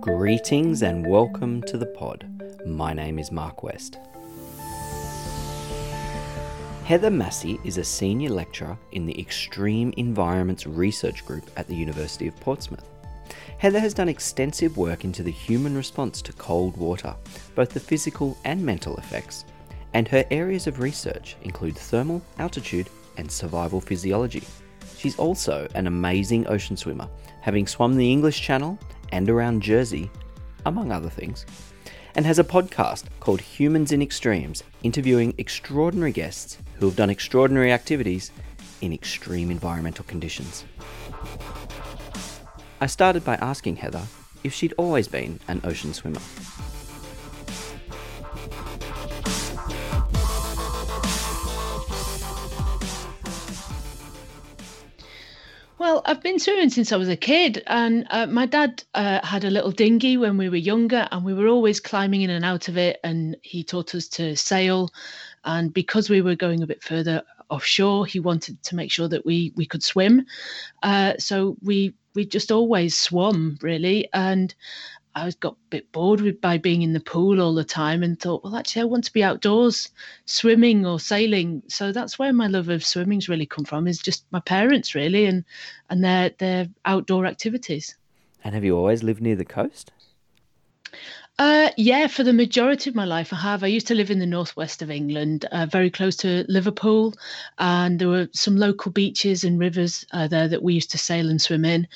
Greetings and welcome to the pod. My name is Mark West. Heather Massey is a senior lecturer in the Extreme Environments Research Group at the University of Portsmouth. Heather has done extensive work into the human response to cold water, both the physical and mental effects, and her areas of research include thermal, altitude, and survival physiology. She's also an amazing ocean swimmer, having swum the English Channel and around Jersey, among other things, and has a podcast called Humans in Extremes, interviewing extraordinary guests who have done extraordinary activities in extreme environmental conditions. I started by asking Heather if she'd always been an ocean swimmer. I've been swimming since I was a kid, and uh, my dad uh, had a little dinghy when we were younger, and we were always climbing in and out of it. And he taught us to sail, and because we were going a bit further offshore, he wanted to make sure that we we could swim. Uh, so we we just always swum really, and I was got a bit bored with by being in the pool all the time and thought, well, actually, I want to be outdoors, swimming or sailing. So that's where my love of swimming's really come from. Is just my parents really, and and their their outdoor activities. And have you always lived near the coast? Uh, yeah, for the majority of my life, I have. I used to live in the northwest of England, uh, very close to Liverpool, and there were some local beaches and rivers uh, there that we used to sail and swim in.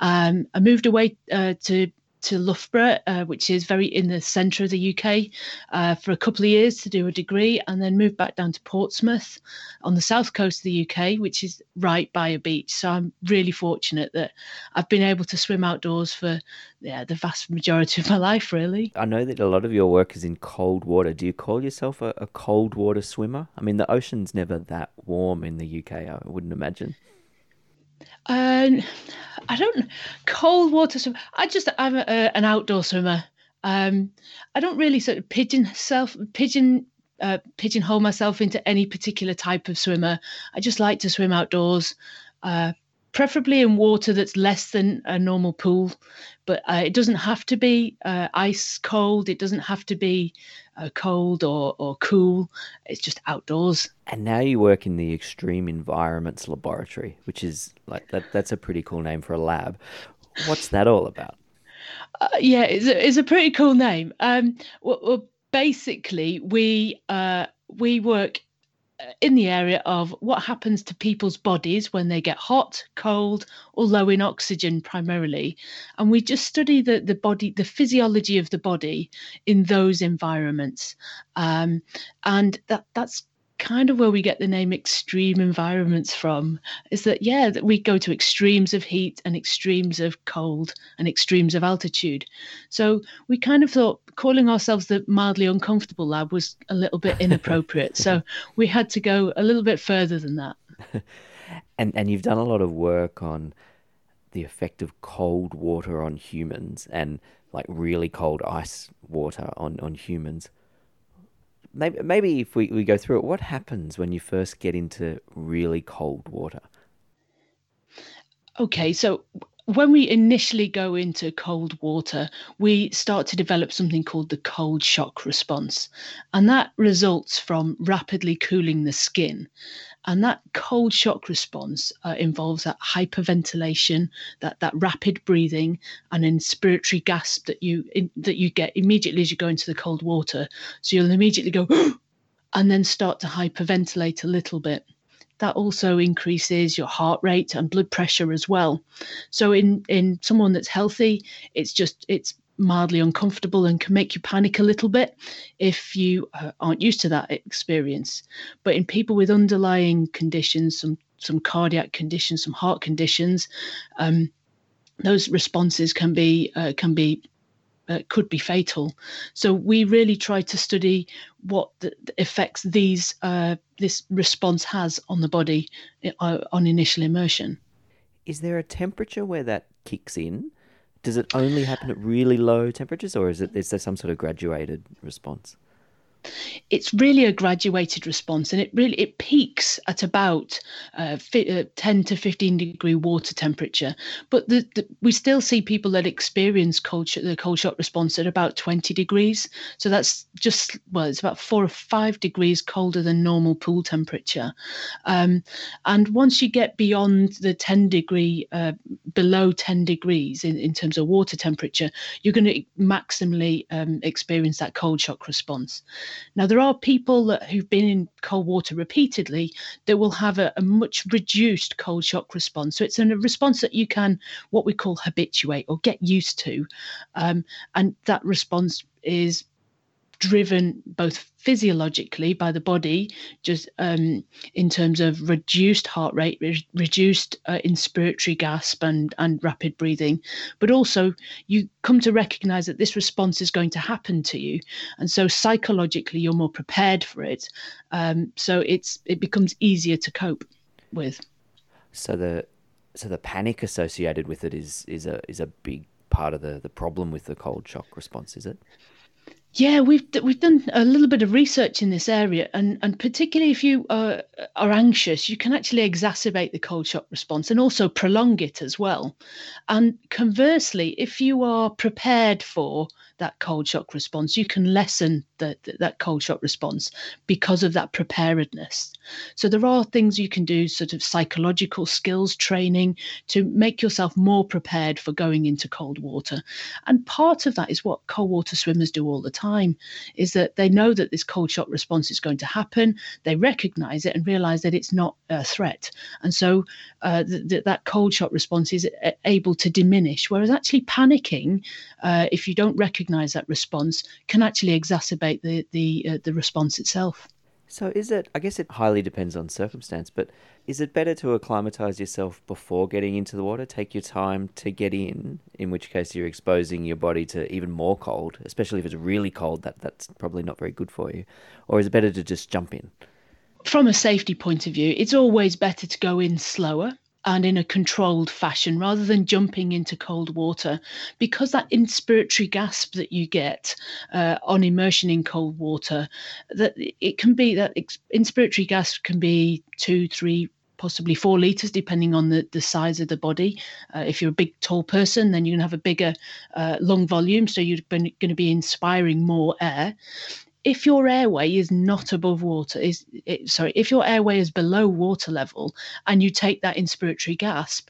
Um, I moved away uh, to to Loughborough, uh, which is very in the centre of the UK, uh, for a couple of years to do a degree, and then moved back down to Portsmouth on the south coast of the UK, which is right by a beach. So I'm really fortunate that I've been able to swim outdoors for yeah the vast majority of my life. Really, I know that a lot of your work is in cold water. Do you call yourself a, a cold water swimmer? I mean, the ocean's never that warm in the UK. I wouldn't imagine. Um, I don't cold water swim. I just I'm a, an outdoor swimmer. Um, I don't really sort of pigeon self pigeon uh, pigeonhole myself into any particular type of swimmer. I just like to swim outdoors. Uh, preferably in water that's less than a normal pool. But uh, it doesn't have to be uh, ice cold. It doesn't have to be uh, cold or, or cool. It's just outdoors. And now you work in the Extreme Environments Laboratory, which is like that. That's a pretty cool name for a lab. What's that all about? Uh, yeah, it's a, it's a pretty cool name. Um, well, well basically, we uh, we work in the area of what happens to people's bodies when they get hot, cold, or low in oxygen primarily. And we just study the, the body, the physiology of the body in those environments. Um, and that that's kind of where we get the name extreme environments from is that yeah that we go to extremes of heat and extremes of cold and extremes of altitude. So we kind of thought calling ourselves the mildly uncomfortable lab was a little bit inappropriate. So we had to go a little bit further than that. And and you've done a lot of work on the effect of cold water on humans and like really cold ice water on on humans maybe, maybe if we, we go through it, what happens when you first get into really cold water? Okay, so when we initially go into cold water, we start to develop something called the cold shock response. And that results from rapidly cooling the skin. And that cold shock response uh, involves that hyperventilation, that, that rapid breathing, and inspiratory gasp that you in, that you get immediately as you go into the cold water. So you'll immediately go and then start to hyperventilate a little bit that also increases your heart rate and blood pressure as well. So in in someone that's healthy, it's just it's mildly uncomfortable and can make you panic a little bit if you uh, aren't used to that experience. But in people with underlying conditions, some some cardiac conditions, some heart conditions, um, those responses can be uh, can be uh, could be fatal. So we really try to study what the, the effects these uh, this response has on the body uh, on initial immersion. Is there a temperature where that kicks in? Does it only happen at really low temperatures, or is it is there some sort of graduated response? It's really a graduated response and it really it peaks at about uh, fi- uh, 10 to 15 degree water temperature. But the, the, we still see people that experience cold sh- the cold shock response at about 20 degrees. So that's just well it's about four or five degrees colder than normal pool temperature. Um, and once you get beyond the 10 degree uh, below 10 degrees in, in terms of water temperature you're going to maximally um, experience that cold shock response now, there are people that, who've been in cold water repeatedly that will have a, a much reduced cold shock response. So it's a response that you can, what we call habituate or get used to. Um, and that response is driven both physiologically by the body, just um, in terms of reduced heart rate, re- reduced uh, inspiratory gasp, and, and rapid breathing, but also you come to recognize that this response is going to happen to you, and so psychologically you're more prepared for it. Um, so it's it becomes easier to cope with. So the so the panic associated with it is is a is a big part of the the problem with the cold shock response, is it? Yeah, we've we've done a little bit of research in this area, and and particularly if you are, are anxious, you can actually exacerbate the cold shock response and also prolong it as well. And conversely, if you are prepared for that cold shock response. You can lessen the, that cold shock response because of that preparedness. So there are things you can do, sort of psychological skills training to make yourself more prepared for going into cold water. And part of that is what cold water swimmers do all the time, is that they know that this cold shock response is going to happen. They recognize it and realize that it's not a threat. And so uh, th- th- that cold shock response is able to diminish. Whereas actually panicking, uh, if you don't recognize recognize that response can actually exacerbate the the uh, the response itself. So is it? I guess it highly depends on circumstance, but is it better to acclimatize yourself before getting into the water? Take your time to get in, in which case you're exposing your body to even more cold, especially if it's really cold. That that's probably not very good for you. Or is it better to just jump in? From a safety point of view, it's always better to go in slower and in a controlled fashion rather than jumping into cold water. Because that inspiratory gasp that you get uh, on immersion in cold water that it can be that inspiratory gasp can be two three possibly four liters depending on the, the size of the body. Uh, if you're a big tall person then you're going to have a bigger uh, lung volume so you're going to be inspiring more air if your airway is not above water is it, sorry if your airway is below water level and you take that inspiratory gasp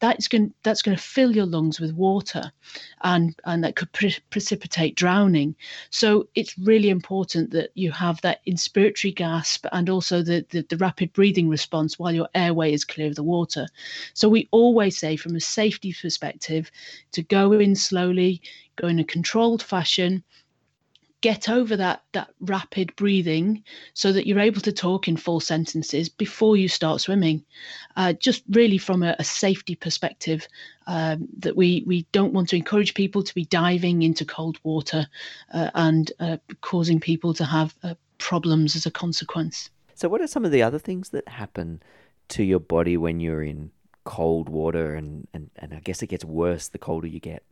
that's going that's going to fill your lungs with water and and that could pre- precipitate drowning. So it's really important that you have that inspiratory gasp and also the, the, the rapid breathing response while your airway is clear of the water. So we always say from a safety perspective to go in slowly go in a controlled fashion get over that that rapid breathing so that you're able to talk in full sentences before you start swimming. Uh, just really from a, a safety perspective um, that we we don't want to encourage people to be diving into cold water uh, and uh, causing people to have uh, problems as a consequence. So what are some of the other things that happen to your body when you're in cold water and, and, and I guess it gets worse the colder you get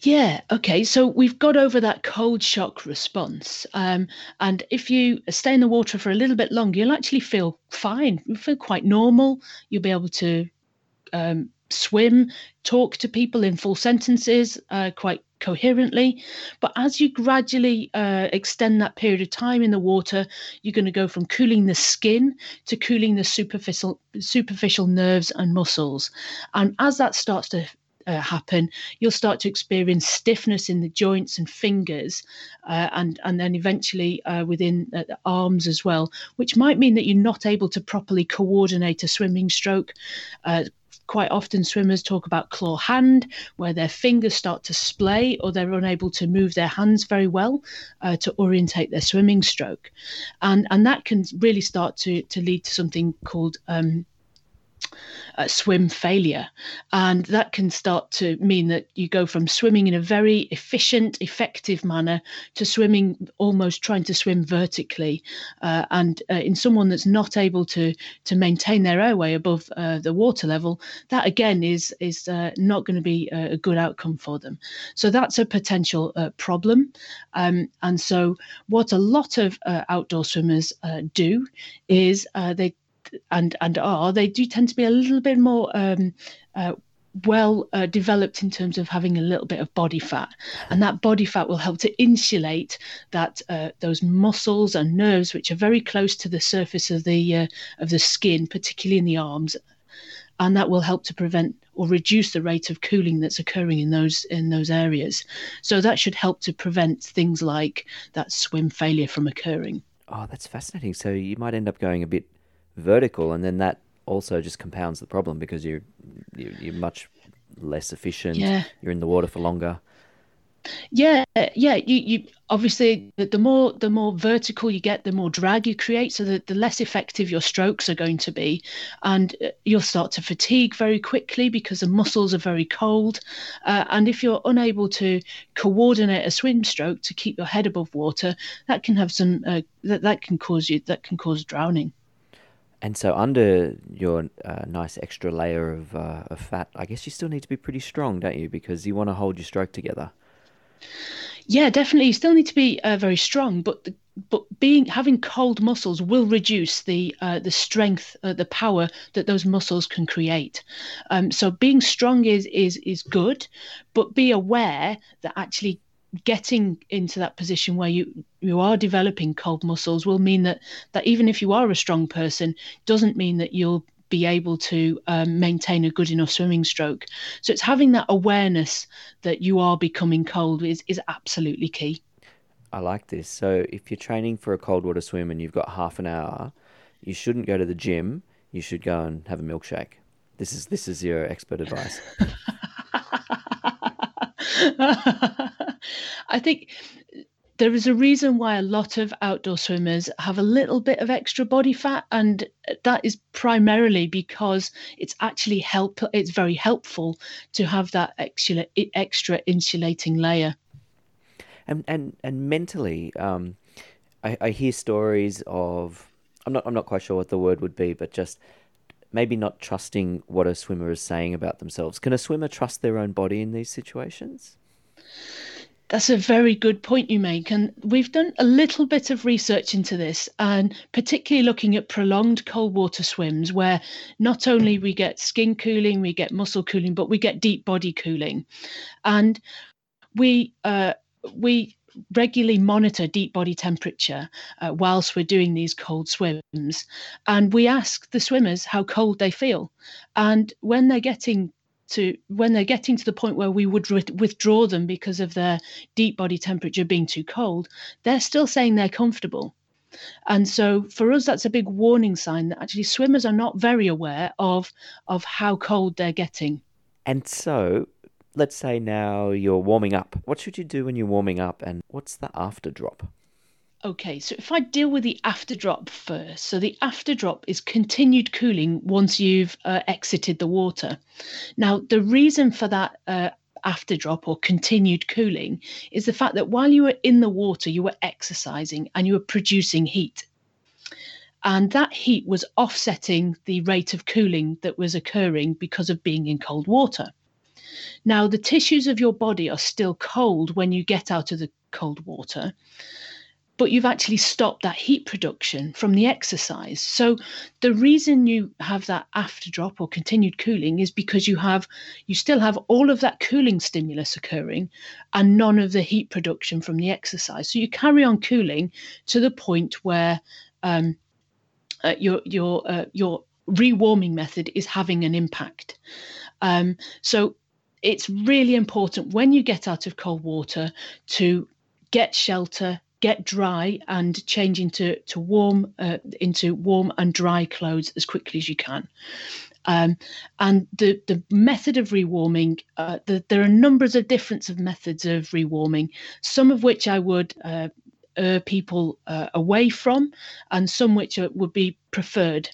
yeah. Okay. So we've got over that cold shock response. Um, and if you stay in the water for a little bit longer, you'll actually feel fine. You feel quite normal. You'll be able to um, swim, talk to people in full sentences uh, quite coherently. But as you gradually uh, extend that period of time in the water, you're going to go from cooling the skin to cooling the superficial superficial nerves and muscles. And as that starts to uh, happen, you'll start to experience stiffness in the joints and fingers, uh, and and then eventually uh, within uh, the arms as well, which might mean that you're not able to properly coordinate a swimming stroke. Uh, quite often, swimmers talk about claw hand, where their fingers start to splay or they're unable to move their hands very well uh, to orientate their swimming stroke, and and that can really start to to lead to something called um, uh, swim failure. And that can start to mean that you go from swimming in a very efficient, effective manner to swimming almost trying to swim vertically. Uh, and uh, in someone that's not able to, to maintain their airway above uh, the water level, that again is, is uh, not going to be a good outcome for them. So that's a potential uh, problem. Um, and so, what a lot of outdoor swimmers do is they and and are they do tend to be a little bit more um, uh, well uh, developed in terms of having a little bit of body fat. And that body fat will help to insulate that uh, those muscles and nerves which are very close to the surface of the uh, of the skin particularly in the arms. And that will help to prevent or reduce the rate of cooling that's occurring in those in those areas. So that should help to prevent things like that swim failure from occurring. Oh that's fascinating. So you might end up going a bit vertical, and then that also just compounds the problem because you're you're, you're much less efficient. Yeah. You're in the water for longer. Yeah, yeah. You, you obviously the, the more the more vertical you get, the more drag you create, so that the less effective your strokes are going to be, and uh, you'll start to fatigue very quickly because the muscles are very cold. Uh, and if you're unable to coordinate a swim stroke to keep your head above water, that can have some uh, that that can cause you that can cause drowning. And so, under your uh, nice extra layer of, uh, of fat, I guess you still need to be pretty strong, don't you? Because you want to hold your stroke together. Yeah, definitely. You still need to be uh, very strong, but the, but being having cold muscles will reduce the uh, the strength, uh, the power that those muscles can create. Um, so being strong is is is good, but be aware that actually getting into that position where you you are developing cold muscles will mean that that even if you are a strong person doesn't mean that you'll be able to um, maintain a good enough swimming stroke. So it's having that awareness that you are becoming cold is is absolutely key. I like this. So if you're training for a cold water swim and you've got half an hour you shouldn't go to the gym. You should go and have a milkshake. This is this is your expert advice I think there is a reason why a lot of outdoor swimmers have a little bit of extra body fat and that is primarily because it's actually help it's very helpful to have that extra extra insulating layer. And and and mentally um, I, I hear stories of I'm not I'm not quite sure what the word would be but just maybe not trusting what a swimmer is saying about themselves. Can a swimmer trust their own body in these situations that's a very good point you make. And we've done a little bit of research into this, and particularly looking at prolonged cold water swims, where not only we get skin cooling, we get muscle cooling, but we get deep body cooling. And we, uh, we regularly monitor deep body temperature uh, whilst we're doing these cold swims. And we ask the swimmers how cold they feel. And when they're getting to when they're getting to the point where we would withdraw them because of their deep body temperature being too cold, they're still saying they're comfortable. And so for us, that's a big warning sign that actually swimmers are not very aware of of how cold they're getting. And so let's say now you're warming up. What should you do when you're warming up and what's the after drop? Okay, so if I deal with the after drop first, so the after drop is continued cooling once you've uh, exited the water. Now, the reason for that uh, or continued cooling is the fact that while you were in the water, you were exercising and you were producing heat. And that heat was offsetting the rate of cooling that was occurring because of being in cold water. Now, the tissues of your body are still cold when you get out of the cold water but you've actually stopped that heat production from the exercise. So the reason you have that after drop or continued cooling is because you have you still have all of that cooling stimulus occurring and none of the heat production from the exercise. So you carry on cooling to the point where um, uh, your your uh, your rewarming method is having an impact. Um, so it's really important when you get out of cold water to get shelter get dry and change into to warm uh, into warm and dry clothes as quickly as you can. Um, and the the method of rewarming, uh, the, there are numbers of difference of methods of rewarming. Some of which I would uh, people uh, away from, and some which would be preferred.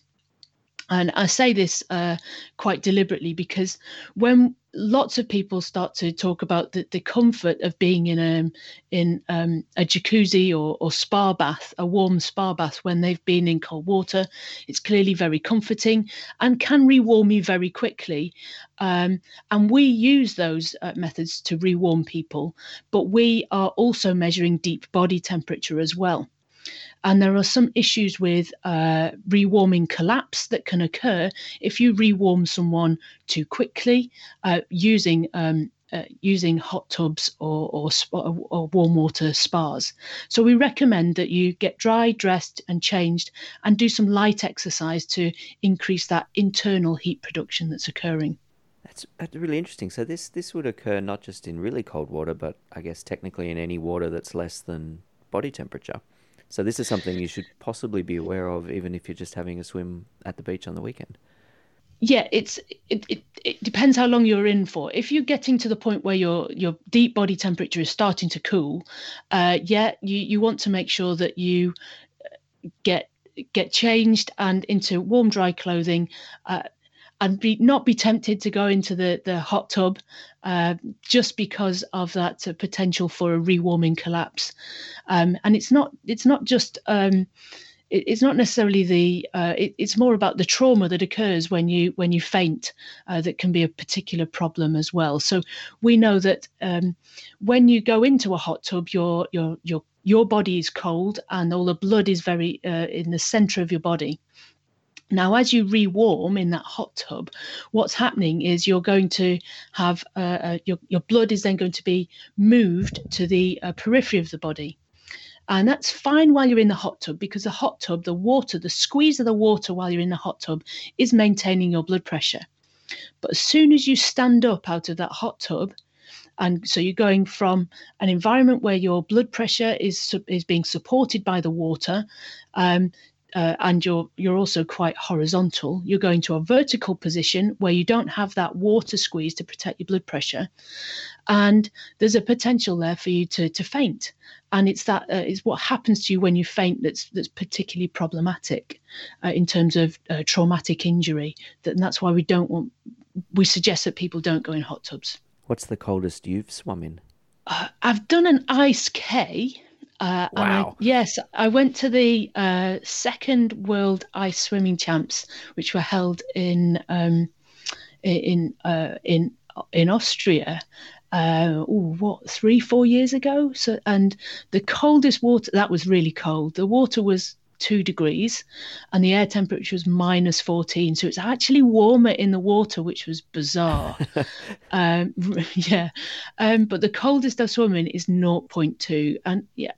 And I say this uh, quite deliberately because when lots of people start to talk about the, the comfort of being in a in um, a jacuzzi or, or spa bath, a warm spa bath when they've been in cold water, it's clearly very comforting and can rewarm you very quickly. Um, and we use those uh, methods to rewarm people, but we are also measuring deep body temperature as well. And there are some issues with uh, rewarming collapse that can occur if you rewarm someone too quickly uh, using um, uh, using hot tubs or, or, or, warm water spas. So we recommend that you get dry, dressed, and changed, and do some light exercise to increase that internal heat production that's occurring. That's, that's really interesting. So this this would occur not just in really cold water, but I guess technically in any water that's less than body temperature. So this is something you should possibly be aware of, even if you're just having a swim at the beach on the weekend. Yeah, it's it, it, it depends how long you're in for. If you're getting to the point where your your deep body temperature is starting to cool, uh, yeah, you you want to make sure that you uh, get get changed and into warm dry clothing uh, and be not be tempted to go into the the hot tub uh, just because of that uh, potential for a rewarming collapse. Um, and it's not it's not just um, it, it's not necessarily the uh, it, it's more about the trauma that occurs when you when you faint uh, that can be a particular problem as well. So we know that um, when you go into a hot tub, your your your your body is cold and all the blood is very uh, in the center of your body now, as you rewarm in that hot tub, what's happening is you're going to have uh, uh, your, your blood is then going to be moved to the uh, periphery of the body. And that's fine while you're in the hot tub because the hot tub, the water, the squeeze of the water while you're in the hot tub is maintaining your blood pressure. But as soon as you stand up out of that hot tub, and so you're going from an environment where your blood pressure is is being supported by the water um, uh, and you're you're also quite horizontal. You're going to a vertical position where you don't have that water squeeze to protect your blood pressure. And there's a potential there for you to to faint. And it's that uh, it's what happens to you when you faint that's that's particularly problematic uh, in terms of uh, traumatic injury. That, and that's why we don't want we suggest that people don't go in hot tubs. What's the coldest you've swum in? Uh, i've done an ice k uh, wow. I, yes, I went to the uh, second World Ice Swimming Champs, which were held in um, in uh, in in Austria. Uh, ooh, what three four years ago? So, and the coldest water that was really cold. The water was two degrees and the air temperature was minus 14 so it's actually warmer in the water which was bizarre um, yeah um, but the coldest i've swum in is 0.2 and yeah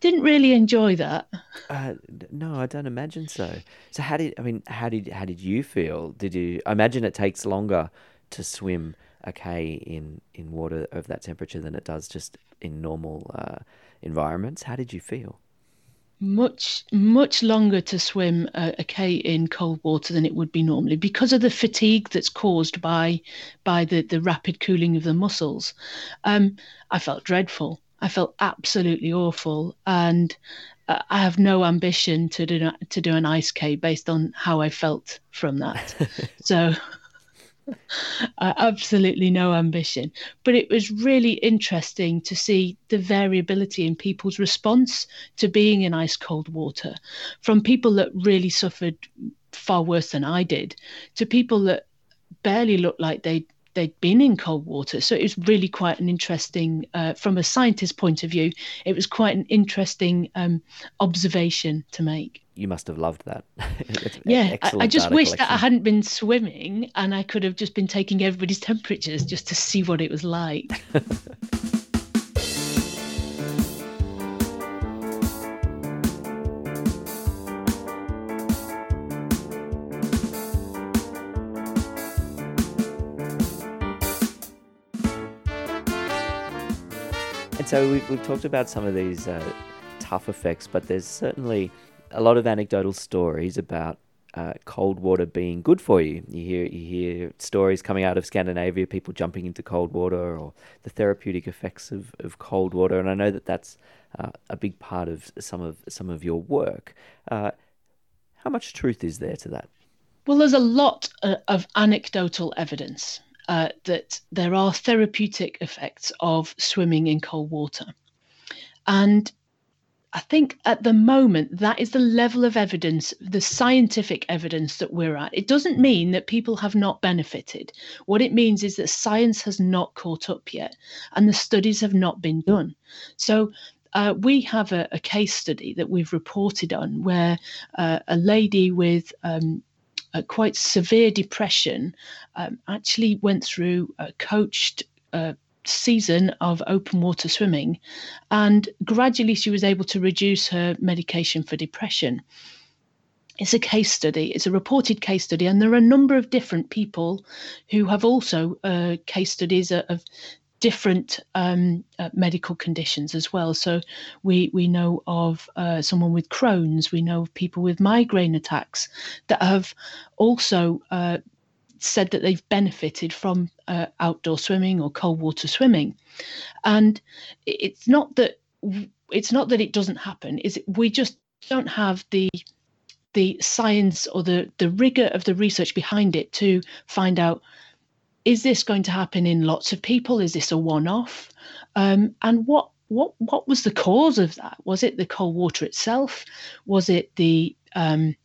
didn't really enjoy that. Uh, no, I don't imagine so. So how did I mean? How did how did you feel? Did you? I imagine it takes longer to swim a k in in water of that temperature than it does just in normal uh, environments. How did you feel? Much much longer to swim a, a k in cold water than it would be normally because of the fatigue that's caused by by the the rapid cooling of the muscles. Um, I felt dreadful. I felt absolutely awful, and uh, I have no ambition to do to do an ice k based on how I felt from that. so. Uh, absolutely no ambition. But it was really interesting to see the variability in people's response to being in ice cold water from people that really suffered far worse than I did to people that barely looked like they they'd been in cold water. So it was really quite an interesting, uh, from a scientist point of view, it was quite an interesting um, observation to make. You must have loved that. yeah, I, I, just wish collection. that I hadn't been swimming and I could have just been taking everybody's temperatures just to see what it was like. so we've, we've talked about some of these uh, tough effects, but there's certainly a lot of anecdotal stories about uh, cold water being good for you. You hear you hear stories coming out of Scandinavia, people jumping into cold water, or the therapeutic effects of, of cold water. And I know that that's uh, a big part of some of some of your work. Uh, how much truth is there to that? Well, there's a lot uh, of anecdotal evidence uh, that there are therapeutic effects of swimming in cold water. And I think at the moment that is the level of evidence, the scientific evidence that we're at. It doesn't mean that people have not benefited. What it means is that science has not caught up yet and the studies have not been done. So uh, we have a, a, case study that we've reported on where uh, a lady with um, quite severe depression um, actually went through a coached uh, season of open water swimming, and gradually she was able to reduce her medication for depression. It's a case study, it's a reported case study, and there are a number of different people who have also uh, case studies of different um, uh, medical conditions as well. So we we know of uh, someone with Crohn's, we know of people with migraine attacks that have also uh, said that they've benefited from uh, outdoor swimming or cold water swimming, and it's not that it's not that it doesn't happen. Is we just don't have the the science or the the rigor of the research behind it to find out is this going to happen in lots of people? Is this a one-off? Um, and what what what was the cause of that? Was it the cold water itself? Was it the um,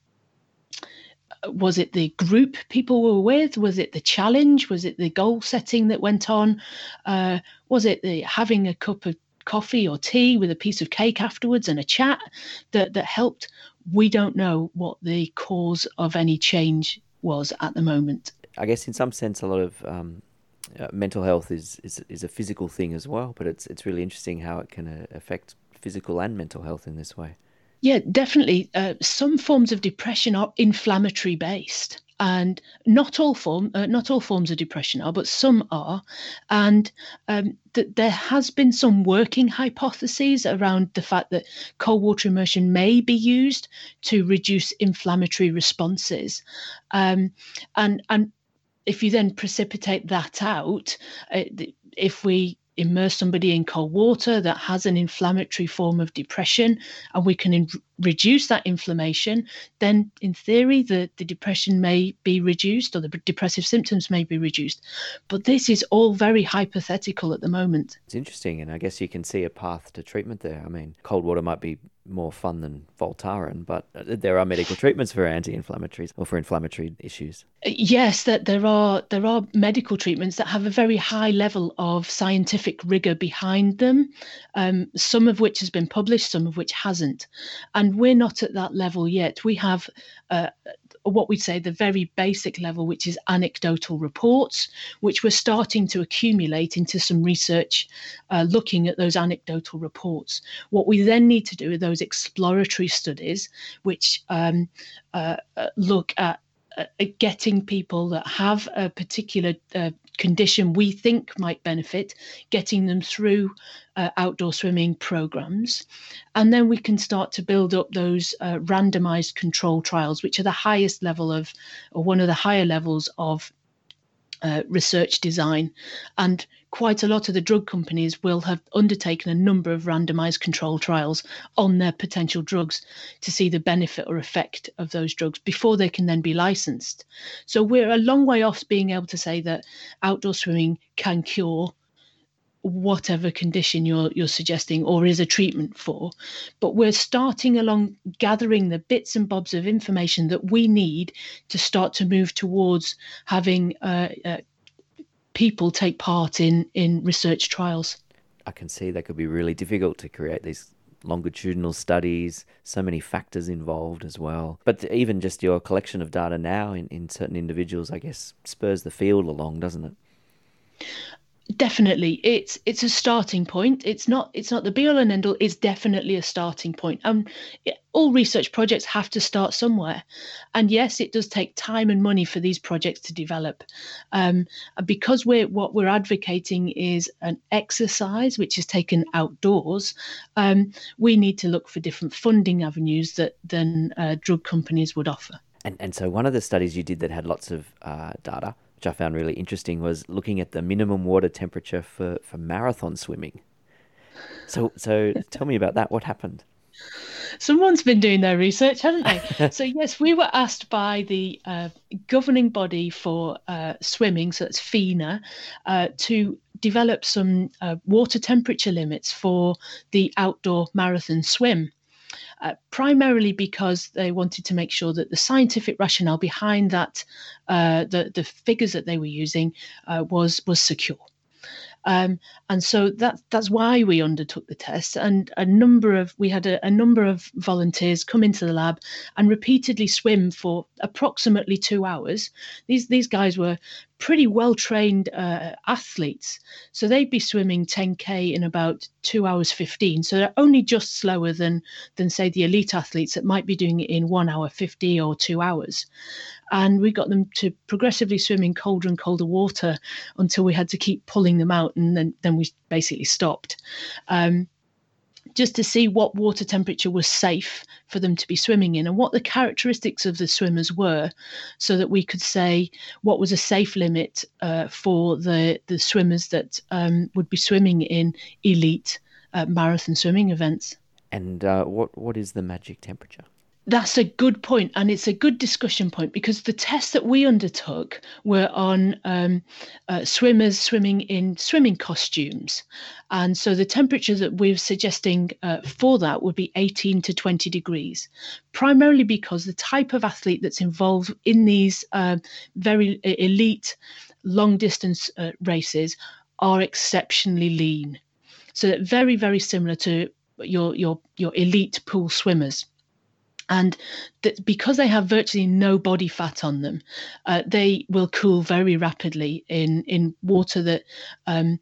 was it the group people were with? Was it the challenge? Was it the goal setting that went on? Uh, was it the having a cup of coffee or tea with a piece of cake afterwards and a chat that that helped? We don't know what the cause of any change was at the moment. I guess in some sense, a lot of um, uh, mental health is, is is a physical thing as well. But it's it's really interesting how it can uh, affect physical and mental health in this way. Yeah, definitely. Uh, some forms of depression are inflammatory based, and not all form uh, not all forms of depression are, but some are. And um, th- there has been some working hypotheses around the fact that cold water immersion may be used to reduce inflammatory responses, um, and and if you then precipitate that out, uh, if we immerse somebody in cold water that has an inflammatory form of depression and we can in- reduce that inflammation, then in theory, the, the depression may be reduced or the depressive symptoms may be reduced. But this is all very hypothetical at the moment. It's interesting, and I guess you can see a path to treatment there. I mean, cold water might be more fun than Voltaren, but there are medical treatments for anti-inflammatories or for inflammatory issues. Yes, that there are there are medical treatments that have a very high level of scientific rigor behind them. Um, some of which has been published, some of which hasn't, and we're not at that level yet. We have uh, what we'd say the very basic level, which is anecdotal reports, which we're starting to accumulate into some research uh, looking at those anecdotal reports. What we then need to do are those exploratory studies, which um, uh, uh look at uh, getting people that have a particular uh, condition we think might benefit, getting them through uh, outdoor swimming programs. And then we can start to build up those uh, randomized control trials, which are the highest level of, or one of the higher levels of uh, research design. And quite a lot of the drug companies will have undertaken a number of randomized control trials on their potential drugs to see the benefit or effect of those drugs before they can then be licensed. So we're a long way off being able to say that outdoor swimming can cure whatever condition you're you're suggesting or is a treatment for but we're starting along gathering the bits and bobs of information that we need to start to move towards having a, uh, people take part in in research trials i can see that could be really difficult to create these longitudinal studies, so many factors involved as well. But even just your collection of data now in, in certain individuals, I guess, spurs the field along, doesn't it? Definitely. It's it's a starting point. It's not it's not the be all and end all it's definitely a starting point. Um all research projects have to start somewhere. And yes it does take time and money for these projects to develop. Um, because we're what we're advocating is an exercise which is taken outdoors um, we need to look for different funding avenues that than uh, drug companies would offer. And, and so one of the studies you did that had lots of uh, data which I found really interesting, was looking at the minimum water temperature for, for marathon swimming. So, so tell me about that. What happened? Someone's been doing their research, haven't they? so, yes, we were asked by the uh, governing body for uh, swimming, so that's FINA, uh, to develop some uh, water temperature limits for the outdoor marathon swim. Uh, primarily because they wanted to make sure that the scientific rationale behind that, uh, the the figures that they were using, was was secure. Um, and so that that's why we undertook the test. And a number of we had a, a, number of volunteers come into the lab and repeatedly swim for approximately two hours. These these guys were pretty well trained uh, athletes. So they'd be swimming 10k in about two hours 15. So they're only just slower than than say the elite athletes that might be doing it in one hour 50 or two hours. And we got them to progressively swim in colder and colder water until we had to keep pulling them out, and then then we basically stopped. Um, just to see what water temperature was safe for them to be swimming in and what the characteristics of the swimmers were, so that we could say what was a safe limit uh, for the, the swimmers that um, would be swimming in elite uh, marathon swimming events. And uh, what what is the magic temperature? That's a good point, and it's a good discussion point because the tests that we undertook were on um, uh, swimmers swimming in swimming costumes, and so the temperature that we're suggesting uh, for that would be 18 to 20 degrees, primarily because the type of athlete that's involved in these uh, very elite long distance uh, races are exceptionally lean, so very very similar to your your your elite pool swimmers and that because they have virtually no body fat on them, uh, they will cool very rapidly in in water that um,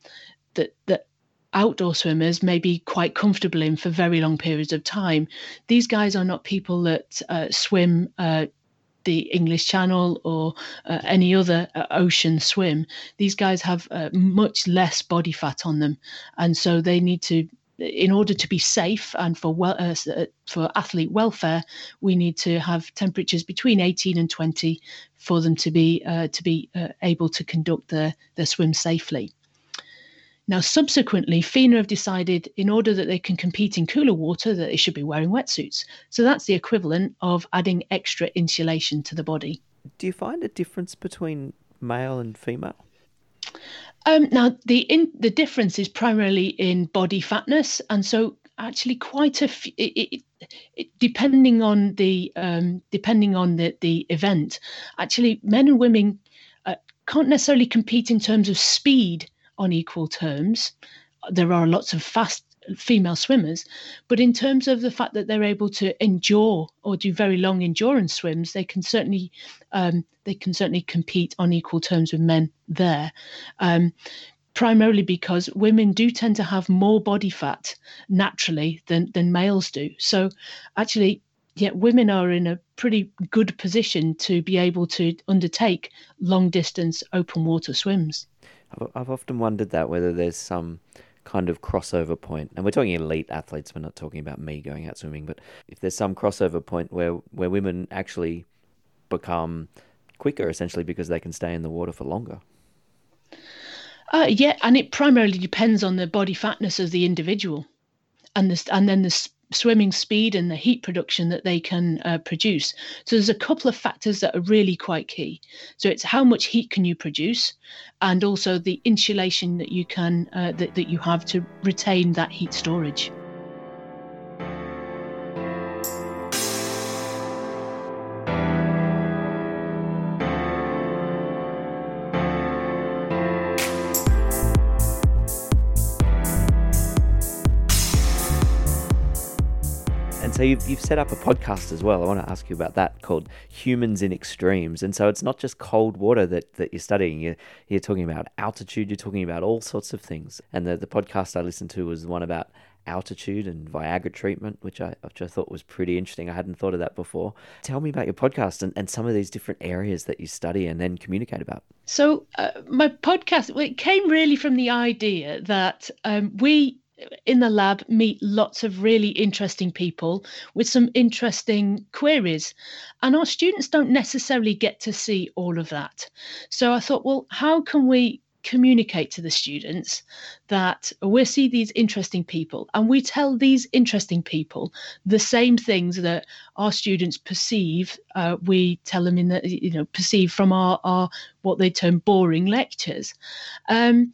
that that outdoor swimmers may be quite comfortable in for very long periods of time. These guys are not people that uh, swim. Uh, the English Channel or uh, any other uh, ocean swim. These guys have uh, much less body fat on them, and so they need to in order to be safe and for well, uh, uh, for athlete welfare, we need to have temperatures between 18 and 20 for them to be uh, to be uh, able to conduct their their swim safely. Now, subsequently, FINA have decided, in order that they can compete in cooler water, that they should be wearing wetsuits. So that's the equivalent of adding extra insulation to the body. Do you find a difference between male and female? Um, now, the in, the difference is primarily in body fatness, and so actually quite a f- it, it, it, depending on the um, depending on the the event. Actually, men and women uh, can't necessarily compete in terms of speed on equal terms. There are lots of fast female swimmers. But in terms of the fact that they're able to endure or do very long endurance swims, they can certainly um, they can certainly compete on equal terms with men there. Um, primarily because women do tend to have more body fat naturally than than males do. So actually yeah, women are in a pretty good position to be able to undertake long distance open water swims. I've often wondered that whether there's some kind of crossover point, and we're talking elite athletes, we're not talking about me going out swimming, but if there's some crossover point where, where women actually become quicker essentially because they can stay in the water for longer. Uh, yeah, and it primarily depends on the body fatness of the individual, and this, and then the swimming speed and the heat production that they can uh, produce. So there's a couple of factors that are really quite key. So it's how much heat can you produce, and also the insulation that you can uh, that, that you have to retain that heat storage. So you've, you've set up a podcast as well. I want to ask you about that called Humans in Extremes. And so it's not just cold water that, that you're studying. You're, you're talking about altitude, you're talking about all sorts of things. And the, the podcast I listened to was one about altitude and Viagra treatment, which I, which I thought was pretty interesting. I hadn't thought of that before. Tell me about your podcast and, and some of these different areas that you study and then communicate about. So, uh, my podcast it came really from the idea that um, we in the lab meet lots of really interesting people with some interesting queries. And our students don't necessarily get to see all of that. So i thought well how can we communicate to the students that we see these interesting people and we tell these interesting people the same things that our students perceive uh, we tell them in the you know perceive from our, our what they term boring lectures? Um,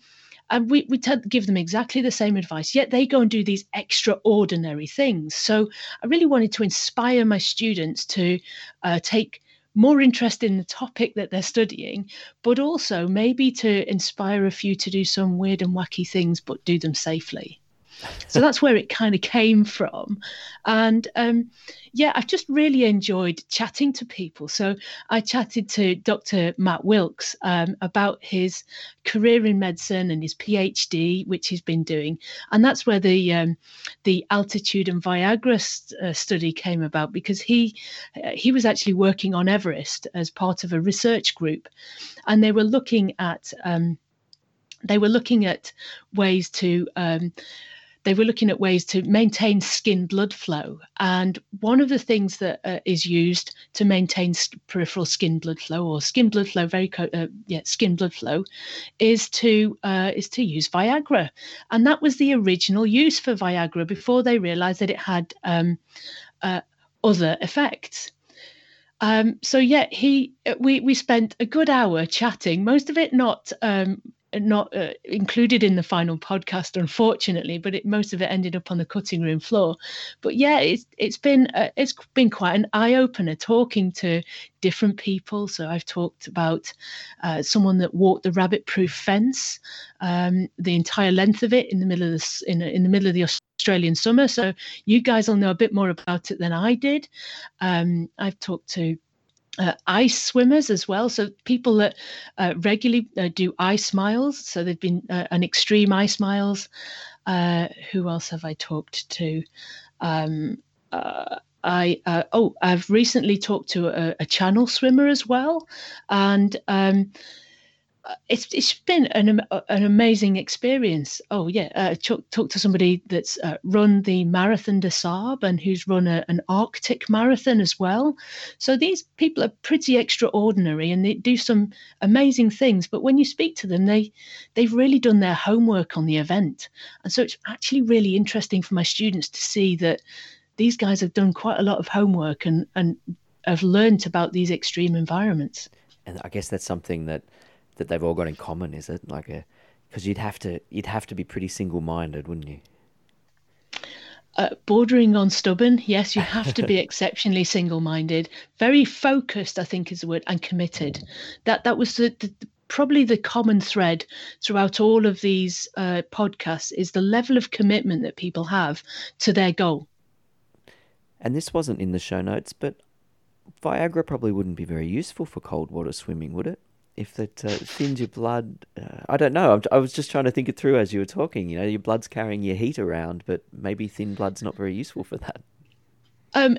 and we, we t- give them exactly the same advice yet they go and do these extraordinary things. So i really wanted to inspire my students to uh, take more interest in the topic that they're studying, but also maybe to inspire a few to do some weird and wacky things, but do them safely so that's where it kind of came from. And um, yeah, I've just really enjoyed chatting to people. So I chatted to Dr. Matt Wilkes um, about his career in medicine and his PhD, which he's been doing, and that's where the um, the altitude and Viagra st- uh, study came about because he uh, he was actually working on Everest as part of a research group, and they were looking at um, they were looking at ways to um, they were looking at ways to maintain skin blood flow. And one of the things that uh, is used to maintain peripheral skin blood flow or skin blood flow, very co- uh, yeah, skin blood flow, is to uh, is to use Viagra, and that was the original use for Viagra before they realised that it had um, uh, other effects. Um, so yeah, he uh, we we spent a good hour chatting. Most of it not um, not uh, included in the final podcast, unfortunately, but it, most of it ended up on the cutting room floor. But yeah, it's it's been uh, it's been quite an eye opener talking to different people. So I've talked about uh, someone that walked the rabbit proof fence, um, the entire length of it in the middle of the in, in the middle of the Australian summer. So you guys will know a bit more about it than I did. Um, I've talked to uh, ice swimmers as well. So people that uh, regularly uh, do ice miles. So they've been uh, an extreme ice miles. Uh, who else have I talked to? Um, uh, I oh, I've recently talked to a, a, channel swimmer as well, and um, it's it's been an an amazing experience. Oh yeah, uh, talk, talk to somebody that's uh, run the Marathon des Sables and who's run a, an Arctic marathon as well. So these people are pretty extraordinary and they do some amazing things. But when you speak to them, they they've really done their homework on the event, and so it's actually really interesting for my students to see that these guys have done quite a lot of homework and and have learned about these extreme environments. And I guess that's something that that they've all got in common, is it? Like a because you'd have to you'd have to be pretty single minded, wouldn't you? Uh, bordering on stubborn, yes, you have to be exceptionally single-minded, very focused. I think is the word, and committed. That that was the, the probably the common thread throughout all of these uh, podcasts is the level of commitment that people have to their goal. And this wasn't in the show notes, but Viagra probably wouldn't be very useful for cold water swimming, would it? If that uh, thins your blood. Uh, I don't know. I was just trying to think it through as you were talking. You know, your blood's carrying your heat around, but maybe thin blood's not very useful for that. Um,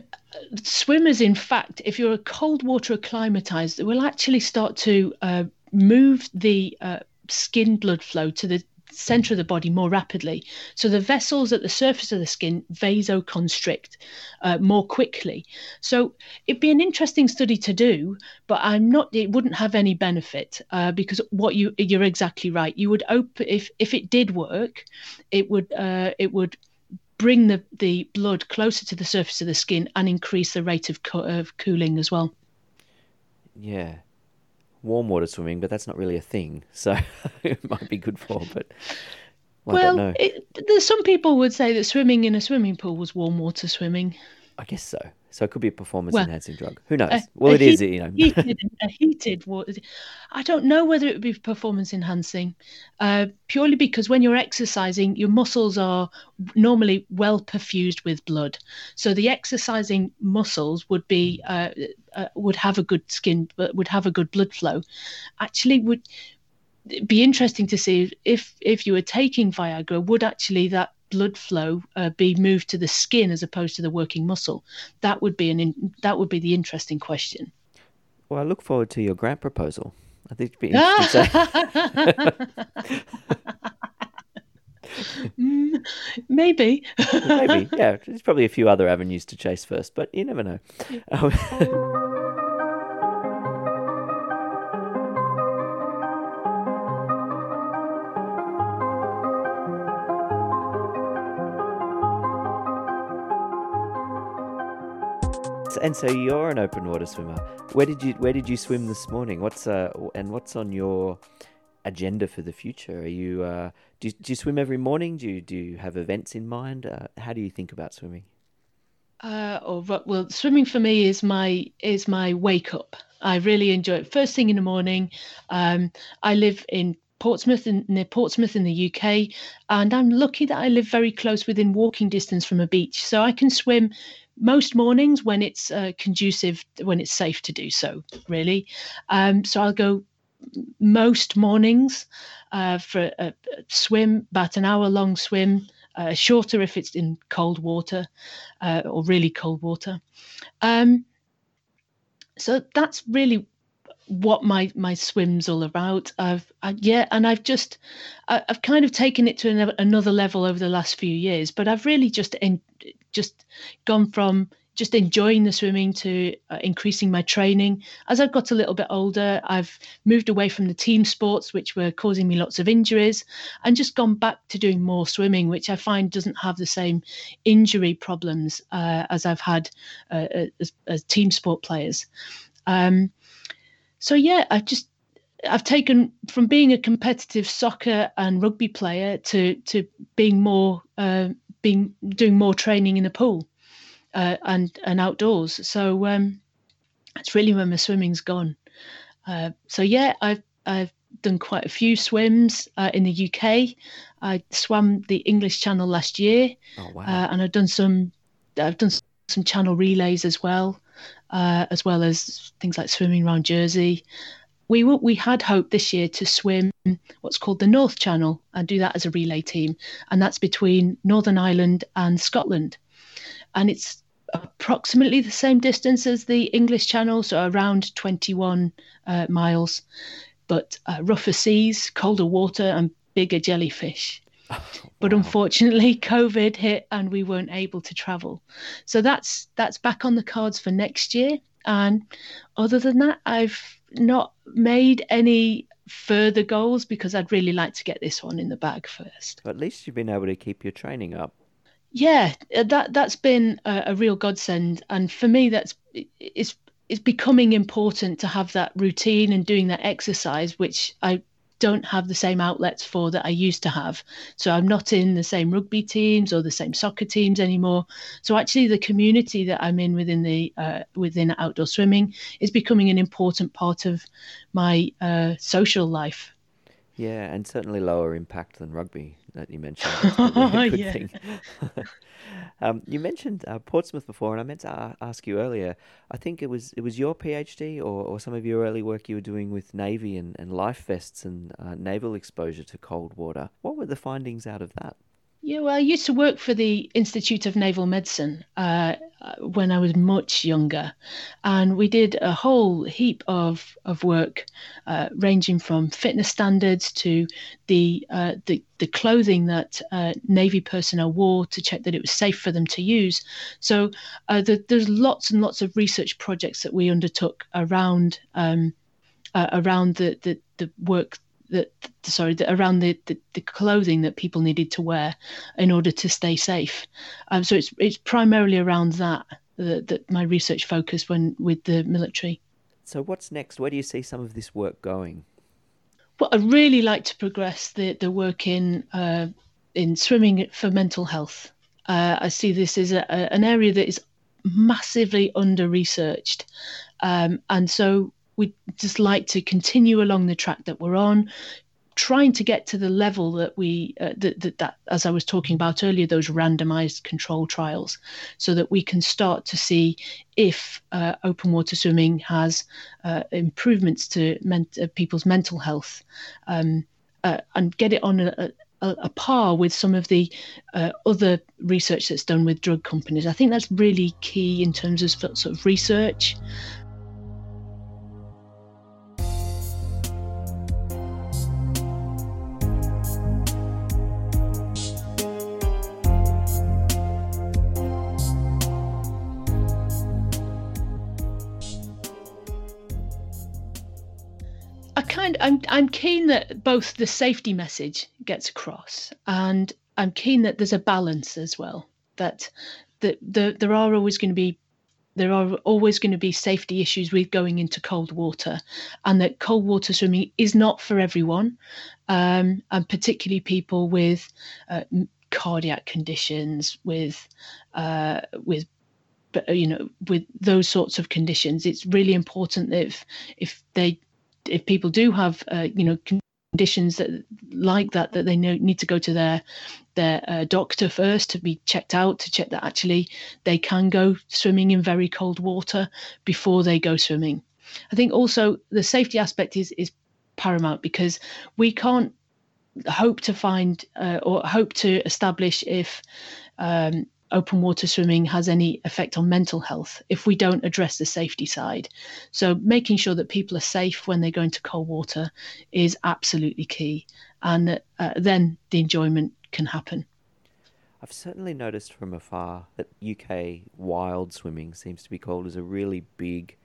swimmers, in fact, if you're a cold water acclimatized, will actually start to uh, move the uh, skin blood flow to the center of the body more rapidly. So the vessels at the surface of the skin vasoconstrict uh, more quickly. So it'd be an interesting study to do, but I'm not. It wouldn't have any benefit uh, because what you you're exactly right. You would open if if it did work, it would uh, it would bring the the blood closer to the surface of the skin and increase the rate of, co- of cooling as well. Yeah, warm water swimming, but that's not really a thing. So it might be good for, but well, well it, there's some people would say that swimming in a swimming pool was warm water swimming. I guess so. So it could be a performance well, enhancing drug. Who knows? A, well, a it is, you know. heated, a heated water. I don't know whether it would be performance enhancing, uh, purely because when you're exercising, your muscles are normally well perfused with blood. So the exercising muscles would be uh, uh, would have a good skin, but would have a good blood flow. Actually, would be interesting to see if if you were taking Viagra, would actually that blood flow uh, be moved to the skin as opposed to the working muscle? That would be an in, that would be the interesting question. Well, I look forward to your grant proposal. I think it'd be interesting. mm, maybe. maybe, yeah. There's probably a few other avenues to chase first, but you never know. Yeah. And so you're an open water swimmer. Where did you Where did you swim this morning? What's uh and what's on your agenda for the future? Are you uh, do you, do you swim every morning? Do you do you have events in mind? Uh, how do you think about swimming? Uh, or well, swimming for me is my is my wake up. I really enjoy it. First thing in the morning. Um, I live in Portsmouth, in, near Portsmouth in the UK, and I'm lucky that I live very close within walking distance from a beach, so I can swim most mornings when it's uh, conducive, when it's safe to do so. Really, um, so I'll go most mornings uh, for a, swim, about an hour long swim. Uh, shorter if it's in cold water uh, or really cold water. Um, so that's really what my my swim's all about. I've I, yeah, and I've just I, have kind of taken it to another level over the last few years. But I've really just in, just gone from just enjoying the swimming to uh, increasing my training. As I've got a little bit older, I've moved away from the team sports, which were causing me lots of injuries, and just gone back to doing more swimming, which I find doesn't have the same injury problems uh, as I've had uh, as, as, team sport players. Um, so yeah, I've just I've taken from being a competitive soccer and rugby player to to being more uh, being doing more training in the pool uh, and and outdoors. So um, that's really where my swimming's gone. Uh, so yeah, I've I've done quite a few swims uh, in the UK. I swam the English Channel last year, oh, wow. Uh, and I've done some I've done some Channel relays as well uh, as well as things like swimming around Jersey. We were, we had hoped this year to swim what's called the North Channel and do that as a relay team, and that's between Northern Ireland and Scotland, and it's approximately the same distance as the English Channel, so around 21 uh, miles, but uh, rougher seas, colder water, and bigger jellyfish. But unfortunately, COVID hit and we weren't able to travel. So that's that's back on the cards for next year. And other than that, I've not made any further goals because I'd really like to get this one in the bag first. At least you've been able to keep your training up. Yeah, uh, that that's been a, a real godsend, and for me, that's it's it's becoming important to have that routine and doing that exercise, which I don't have the same outlets for that I used to have. So I'm not in the same rugby teams or the same soccer teams anymore. So actually, the community that I'm in within the uh, within outdoor swimming is becoming an important part of my uh, social life. Yeah, and certainly lower impact than rugby that you mentioned. That's a good yeah. thing. um, you mentioned uh, Portsmouth before, and I meant to ask you earlier. I think it was it was your PhD or, or some of your early work you were doing with Navy and, and life vests and uh, naval exposure to cold water. What were the findings out of that? Yeah, well, I used to work for the Institute of Naval Medicine uh, when I was much younger, and we did a whole heap of of work, uh, ranging from fitness standards to the uh, the, the clothing that uh, Navy personnel wore to check that it was safe for them to use. So uh, the, there's lots and lots of research projects that we undertook around um, uh, around the, the the work that sorry that around the, the, the, clothing that people needed to wear in order to stay safe. Um, so it's it's primarily around that, that that my research focused when with the military. So what's next? Where do you see some of this work going? Well, I'd really like to progress the the work in uh, in swimming for mental health. Uh, I see this as a, a, an area that is massively under researched, um, and so we'd just like to continue along the track that we're on trying to get to the level that we uh, that, that, that as i was talking about earlier those randomized control trials so that we can start to see if uh, open water swimming has uh, improvements to men- uh, people's mental health um, uh, and get it on a, a a, par with some of the uh, other research that's done with drug companies. I think that's really key in terms of sort of research. I'm keen that both the safety message gets across and I'm keen that there's a balance as well that that the, there are always going to be there are always going to be safety issues with going into cold water, and that cold water swimming is not for everyone, um, and particularly people with uh, cardiac conditions, with uh, with you know with those sorts of conditions. It's really important that if if they if people do have uh, you know conditions that like that that they know, need to go to their their uh, doctor first to be checked out to check that actually they can go swimming in very cold water before they go swimming. I think also the safety aspect is is paramount because we can't hope to find uh, or hope to establish if um, open water swimming has any effect on mental health if we don't address the safety side. So, making sure that people are safe when they go into cold water is absolutely key. And uh, then the enjoyment can happen. I've certainly noticed from afar that UK wild swimming seems to be called as a really big,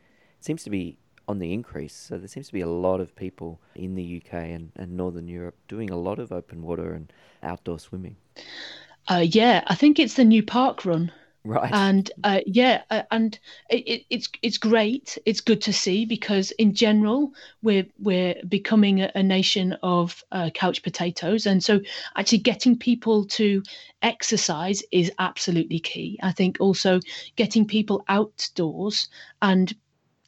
seems to be on the increase. So there seems to be a lot of people in the UK and, and Northern Europe doing a lot of open water and outdoor swimming. Uh, yeah, I think it's the new park run. Right. And uh, yeah, uh, and it, it's it's great. It's good to see because in general we're we're becoming a, a nation of uh, couch potatoes, and so actually getting people to exercise is absolutely key. I think also getting people outdoors and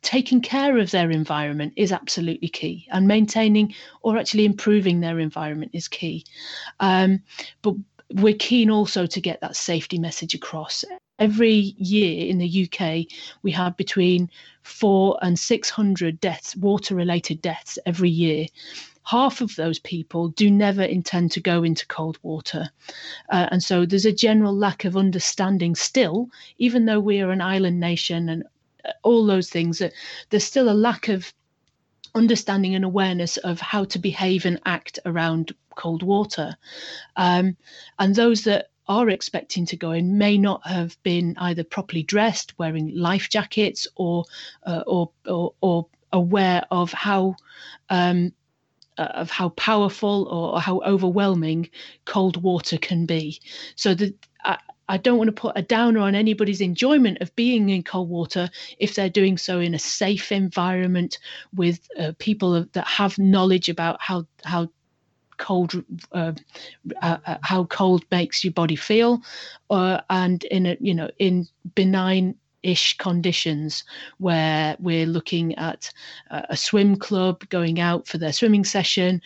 taking care of their environment is absolutely key and maintaining or actually improving their environment is key um, but we're keen also to get that safety message across. Every year in the UK, we have between four and 600 deaths, water related deaths every year. Half of those people do never intend to go into cold water. Uh, and so there's a general lack of understanding still, even though we are an island nation and uh, all those things, uh, there's still a lack of understanding and awareness of how to behave and act around cold water. Um, and those that are expecting to go in may not have been either properly dressed, wearing life jackets, or uh, or, or, or aware of how um, uh, of how powerful or how overwhelming cold water can be. So the I, I don't want to put a downer on anybody's enjoyment of being in cold water if they're doing so in a safe environment with uh, people that have knowledge about how how cold uh, uh, uh, how cold makes your body feel uh, and in a you know in benign ish conditions where we're looking at a swim club going out for their swimming session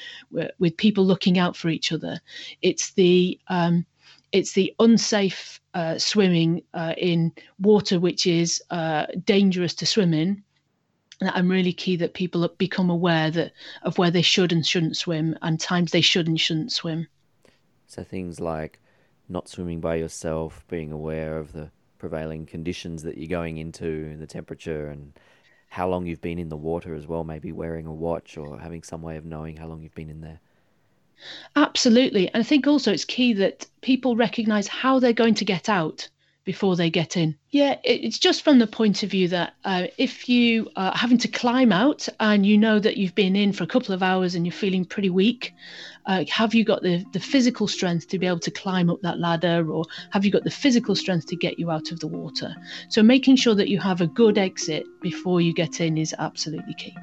with people looking out for each other. It's the um, it's the unsafe uh, swimming uh, in water which is uh, dangerous to swim in And I'm really key that people become aware that of where they should and shouldn't swim and times they should and shouldn't swim. So things like not swimming by yourself, being aware of the prevailing conditions that you're going into, the temperature and how long you've been in the water as well, maybe wearing a watch or having some way of knowing how long you've been in there. Absolutely. And I think also it's key that people recognize how they're going to get out before they get in. Yeah, it's just from the point of view that uh, if you are having to climb out and you know that you've been in for a couple of hours and you're feeling pretty weak, uh, have you got the, the physical strength to be able to climb up that ladder or have you got the physical strength to get you out of the water? So making sure that you have a good exit before you get in is absolutely key.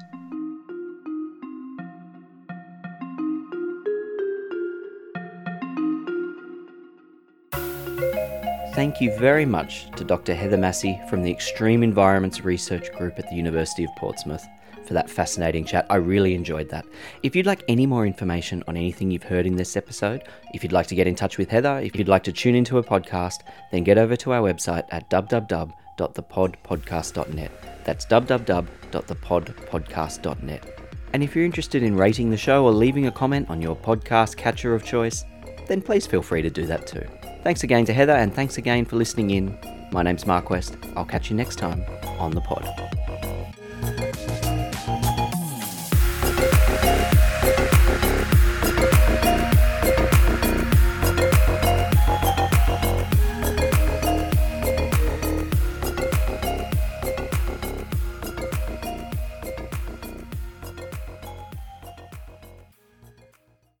Thank you very much to Dr. Heather Massey from the Extreme Environments Research Group at the University of Portsmouth for that fascinating chat. I really enjoyed that. If you'd like any more information on anything you've heard in this episode, if you'd like to get in touch with Heather, if you'd like to tune into a podcast, then get over to our website at www.thepodpodcast.net. That's www.thepodpodcast.net. And if you're interested in rating the show or leaving a comment on your podcast catcher of choice, then please feel free to do that too. Thanks again to Heather, and thanks again for listening in. My name's Mark West. I'll catch you next time on the pod.